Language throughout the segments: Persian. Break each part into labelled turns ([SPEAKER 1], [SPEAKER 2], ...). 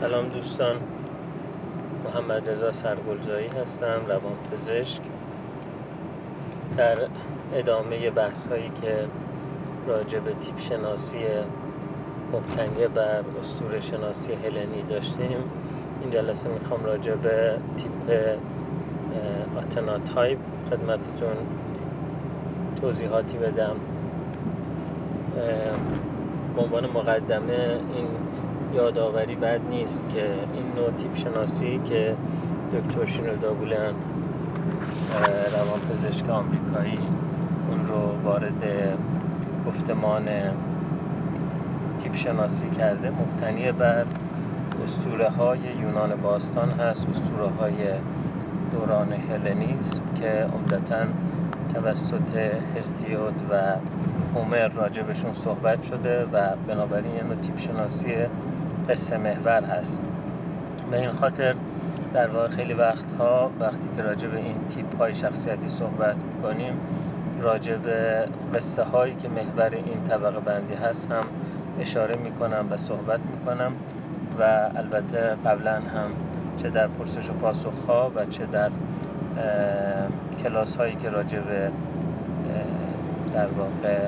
[SPEAKER 1] سلام دوستان. محمد رضا سرگلزایی هستم روان پزشک در ادامه بحث هایی که راجع به تیپ شناسی مبتنی بر اسطوره شناسی هلنی داشتیم این جلسه می‌خوام راجع به تیپ آتنا تایپ خدمتتون توضیحاتی بدم. به عنوان مقدمه این یادآوری بد نیست که این نوع تیپ شناسی که دکتر شینودا بولن روانپزشک آمریکایی اون رو وارد گفتمان تیپ شناسی کرده مبتنی بر استوره های یونان باستان هست استوره های دوران هلنیزم که عمدتا توسط هستیود و هومر راجبشون صحبت شده و بنابراین یه نوع تیپ شناسی قصه محور هست. به این خاطر در واقع خیلی وقتها وقتی که راجع به این تیپ های شخصیتی صحبت می‌کنیم راجع به قصه هایی که محور این طبقه بندی هست هم اشاره می‌کنم و صحبت می‌کنم و البته قبلا هم چه در پرسش و پاسخ ها و چه در کلاس هایی که راجع به در واقع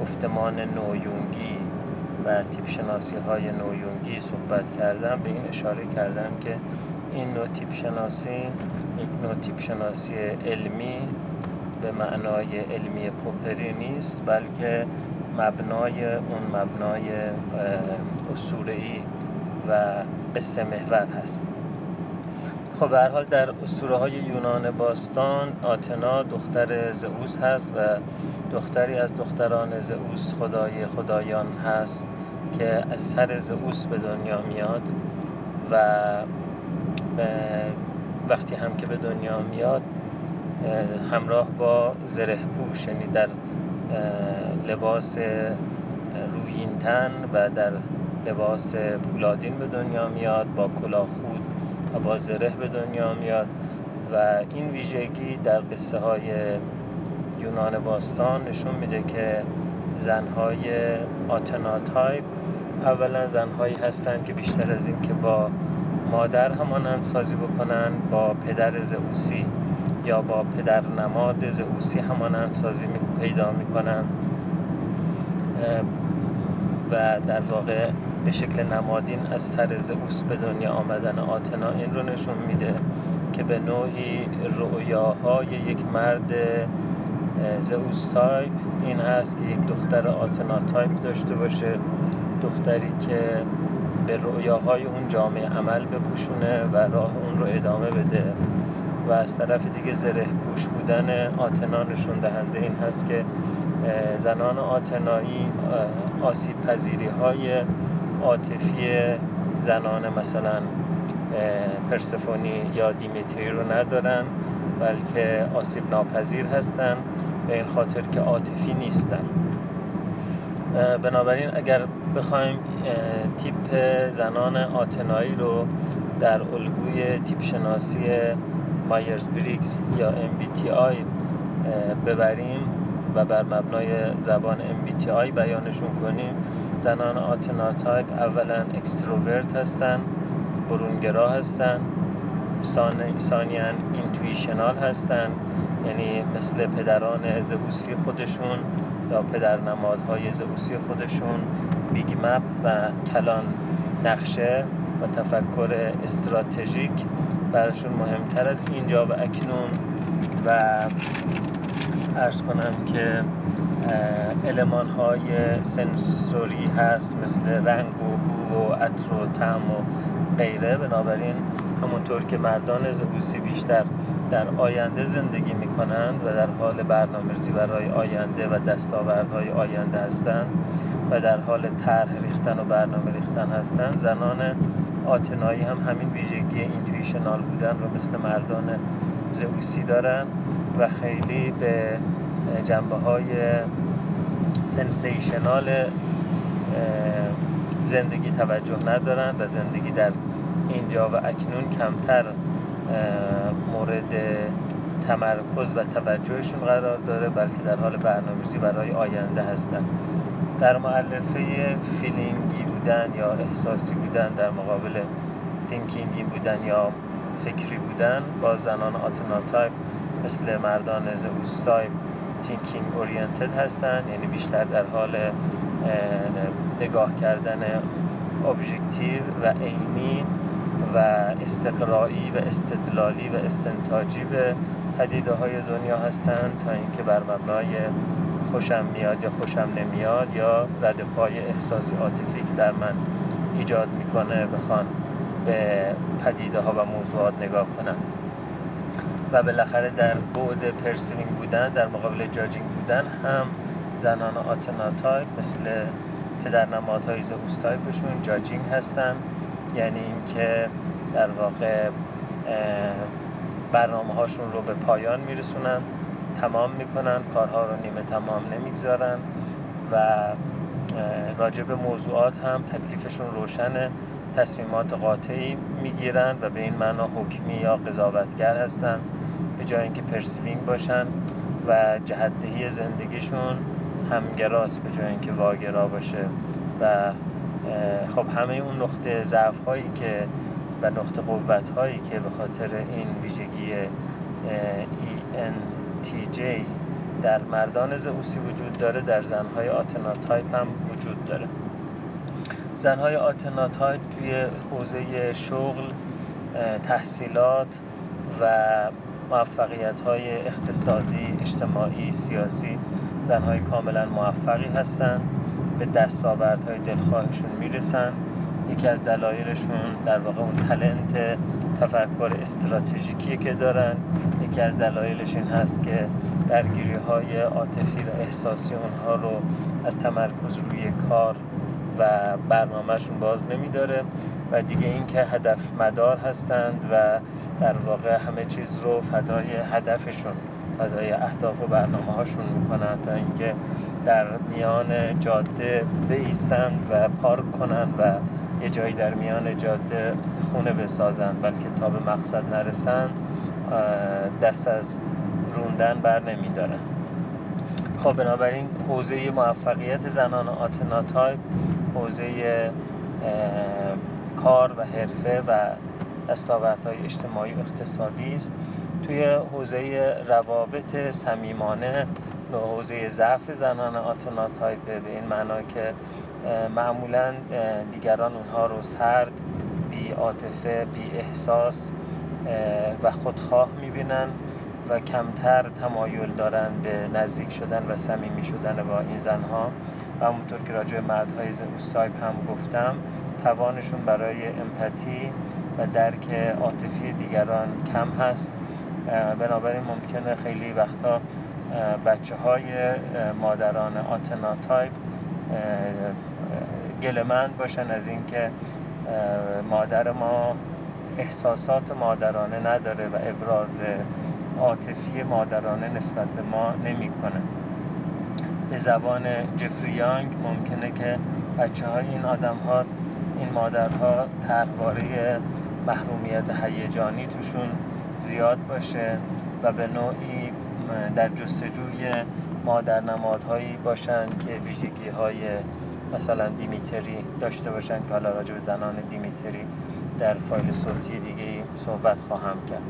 [SPEAKER 1] گفتمان نویونگی و تیپ شناسی های نویونگی صحبت کردم به این اشاره کردم که این نوع تیپ شناسی یک نوع تیپ شناسی علمی به معنای علمی پوپری نیست بلکه مبنای اون مبنای اسطوره‌ای و قصه محور هست. خب به حال در اسطوره های یونان باستان آتنا دختر زئوس هست و دختری از دختران زئوس خدای خدایان هست که از سر زئوس به دنیا میاد و وقتی هم که به دنیا میاد همراه با زره پوش یعنی در لباس رویینتن و در لباس پولادین به دنیا میاد با کلاه با زره به دنیا میاد و این ویژگی در قصه های یونان باستان نشون میده که زنهای آتنا تایپ اولا زنهایی هستند که بیشتر از این که با مادر همانند سازی بکنن با پدر زئوسی یا با پدر نماد زئوسی همانند سازی پیدا می‌کنن. و در واقع به شکل نمادین از سر زئوس به دنیا آمدن آتنا این رو نشون میده که به نوعی رؤیاهای یک مرد زئوس تایپ این هست که یک دختر آتنا تایپ داشته باشه دختری که به رؤیاهای اون جامعه عمل بپوشونه و راه اون رو ادامه بده و از طرف دیگه زره پوش بودن آتنا نشون دهنده این هست که زنان آتنایی آسیب پذیری های عاطفی زنان مثلا پرسفونی یا دیمیتری رو ندارن بلکه آسیب ناپذیر هستن به این خاطر که عاطفی نیستن. بنابراین اگر بخوایم تیپ زنان آتنایی رو در الگوی تیپ شناسی مایرز بریگز یا MBTI ببریم و بر مبنای زبان MBTI بیانشون کنیم. زنان آتنا تایپ اولا extrovert هستن برونگرا هستن ثانیا intuitional هستن یعنی مثل پدران زئوسی خودشون یا پدر نمادهای زئوسی خودشون big map و کلان نقشه و تفکر استراتژیک براشون مهمتر از اینجا و اکنون. و ارز کنم که علمان های سنسوری هست مثل رنگ و بو و عطر و طعم و غیره. بنابراین همونطور که مردان زئوسی بیشتر در آینده زندگی می کنند و در حال برنامه‌ریزی برای آینده و دستاوردهای آینده هستند و در حال طرح ریختن و برنامه ریختن هستند زنان آتنایی هم همین ویژگی intuitional بودن رو مثل مردان زئوسی دارن و خیلی به جنبه های sensational زندگی توجه ندارن و زندگی در اینجا و اکنون کمتر مورد تمرکز و توجهشون قرار داره بلکه در حال برنامه‌ریزی برای آینده هستن. در مؤلفه feeling ی بودن یا احساسی بودن در مقابل thinking ی بودن یا فکری بودن باز زنان آتناتایپ مثل مردان زئوس type thinking oriented هستن یعنی بیشتر در حال نگاه کردن ابژکتیو و عینی و استقرایی و استدلالی و استنتاجی به پدیده های دنیا هستند تا اینکه بر مبنای خوشم میاد یا خوشم نمیاد یا رد پای احساسی عاطفی در من ایجاد می‌کنه بخوان. به پدیده ها و موضوعات نگاه کنن. و بالاخره در بعد perceiving بودن در مقابل judging بودن هم زنان آتناتایپ مثل پدر نمادهای زئوس judging هستن. یعنی اینکه در واقع برنامه هاشون رو به پایان میرسونن تمام می‌کنن کارها رو نیمه تمام نمی‌گذارن و راجع به موضوعات هم تکلیفشون روشنه. تصمیمات قاطعی می‌گیرن و به این معنا حکمی یا قضاوتگر هستن به جای اینکه پرسیوینگ باشن و جهتدهی زندگیشون همگراست به جای اینکه واگرا باشه. و خب همه اون نقطه ضعف هایی که و نقطه قوت هایی که به خاطر این ویژگی ENTJ در مردان زئوسی وجود داره در زنهای آتناتایپ هم وجود داره. زنهای آتناتایپ توی حوزه شغل تحصیلات و موفقیت های اقتصادی اجتماعی سیاسی زنهای کاملا موفقی هستند به دستاوردهای دلخواهشون می‌رسن. یکی از دلایلشون در واقع اون تلنت تفکر استراتژیکی که دارن. یکی از دلایلش این هست که درگیری های عاطفی و احساسی اونها رو از تمرکز روی کار و برنامهشون باز نمیداره و دیگه اینکه هدف مدار هستند و در واقع همه چیز رو فدای هدفشون فدای اهداف و برنامه هاشون می‌کنن تا اینکه در میان جاده بیستند و پارک کنن و یه جایی در میان جاده خونه بسازن. بلکه تا به مقصد نرسن دست از روندن بر نمیدارن. خب بنابراین حوزه موفقیت زنان آتناتایپ حوزه کار و حرفه و دستاوردهای اجتماعی و اقتصادی است. توی حوزه روابط صمیمانه حوزه ضعف زنان آتناتایپه به این معنا که معمولا دیگران اونها رو سرد بی عاطفه بی احساس و خودخواه می‌بینن و کمتر تمایل دارن به نزدیک شدن و صمیمی شدن با این زنها. و همونطور که راجع مردهای زئوس هم گفتم توانشون برای امپاتی و درک عاطفی دیگران کم هست. بنابراین ممکنه خیلی وقتا بچه های مادران آتنا تایپ گلمند باشن از اینکه مادر ما احساسات مادرانه نداره و ابراز عاطفی مادرانه نسبت به ما نمی‌کنه. به زبان جفری یانگ ممکنه که بچه های این آدم ها این مادرها طرحواره محرومیت هیجانی توشون زیاد باشه و به نوعی در جستجوی مادر نمادهایی باشن که ویژگی های مثلا دیمیتری داشته باشن که حالا راجع به زنان دیمیتری در فایل صوتی دیگه صحبت خواهم کرد.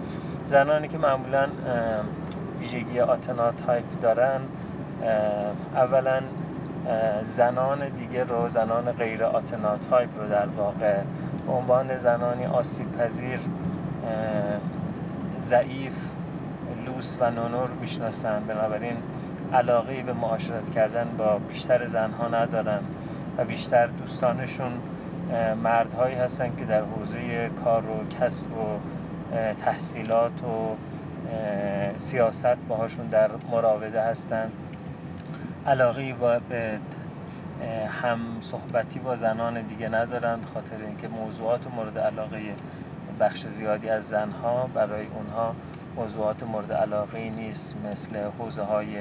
[SPEAKER 1] زنانی که معمولا ویژگی آتنا تایپ دارن اولا زنان دیگه رو زنان غیر آتنا تایپ رو در واقع به عنوان زنانی آسیب پذیر ضعیف لوس و ننر می‌شناسن. بنابراین علاقه به معاشرت کردن با بیشتر زنها ندارن و بیشتر دوستانشون مردهایی هستن که در حوزه کار و کسب و تحصیلات و سیاست باهاشون در مراوده هستن. علاقه به هم صحبتی با زنان دیگه ندارن به خاطر اینکه موضوعات مورد علاقه بخش زیادی از زنها برای اونها موضوعات مورد علاقه نیست مثل حوزه های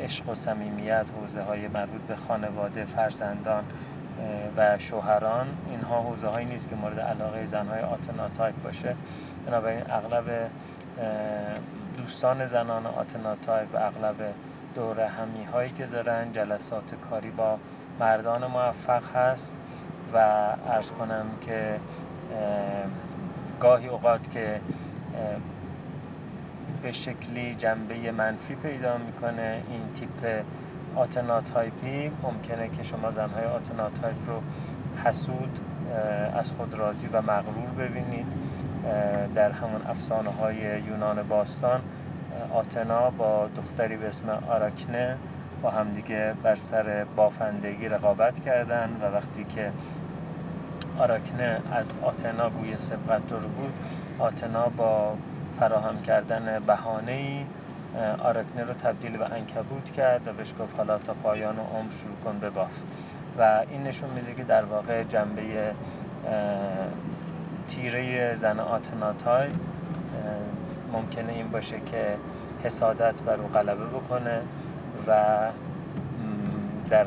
[SPEAKER 1] عشق و صمیمیت حوزه های مربوط به خانواده فرزندان و شوهران. اینها حوزه هایی نیست که مورد علاقه زنهای آتناتایپ باشه. بنابراین اغلب دوستان زنان آتناتایپ و اغلب دور همی هایی که دارن جلسات کاری با مردان موفق هست و عرض کنم که گاهی اوقات که به شکلی جنبه منفی پیدا می‌کنه این تیپ آتناتایپی ممکنه که شما زنهای آتناتایپ رو حسود از خود راضی و مغرور ببینید در همون افسانه های یونان باستان. آتنا با دختری به اسم آراکنه با همدیگه بر سر بافندگی رقابت کردن و وقتی که آراکنه از آتنا گوی سبقت رو بود آتنا با فراهم کردن بهانه ای آراکنه رو تبدیل به انکبوت کرد و بهش گفت حالا تا پایان عمر شروع کن به باف. و این نشون میده که در واقع جنبه تیره زن آتناتای ممکنه این باشه که حسادت بر او غلبه بکنه و در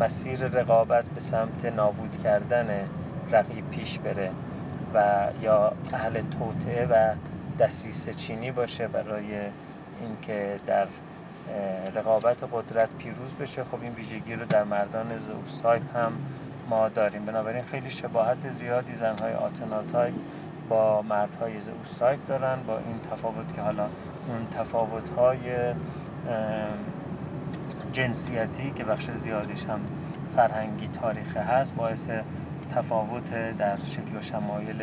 [SPEAKER 1] مسیر رقابت به سمت نابود کردن رقیب پیش بره و یا اهل توطعه و دسیسه چینی باشه برای اینکه در رقابت قدرت پیروز بشه. خب این ویژگی رو در مردان زوستایپ هم ما داریم. بنابراین خیلی شباهت زیادی زنهای آتناتایپ با مردهای زوستایپ دارن با این تفاوت که حالا اون تفاوت های جنسیتی که بخش زیادیش هم فرهنگی تاریخی هست باعث تفاوت در شکل و شمایل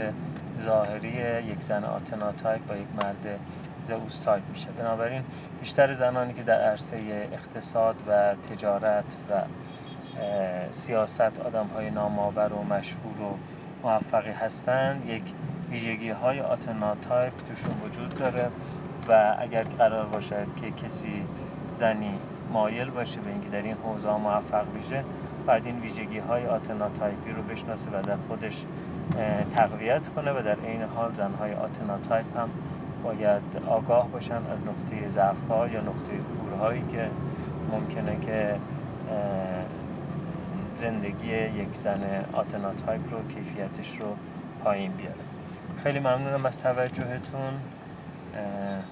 [SPEAKER 1] ظاهری یک زن آتناتایپ با یک مرد زئوس تایپ میشه. بنابراین بیشتر زنانی که در عرصه اقتصاد و تجارت و سیاست آدم های نامآور و مشهور و موفقی هستند یک ویژگی های آتناتایپ توشون وجود داره و اگر قرار باشد که کسی زنی مایل باشه به اینکه در این حوزه موفق بشه باید این ویژگی های آتناتایپی رو بشناسه و در خودش تقویت کنه و در عین حال زنهای آتناتایپ هم باید آگاه باشن از نقطه ضعف ها یا نقطه کورهایی که ممکنه که زندگی یک زن آتناتایپ رو کیفیتش رو پایین بیاره. خیلی ممنونم از توجهتون.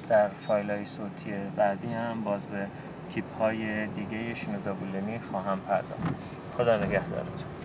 [SPEAKER 1] در فایل های صوتی بعدی هم باز به تیپ های دیگه شینودا بولن خواهم پرداخت. خدا نگهدارتون.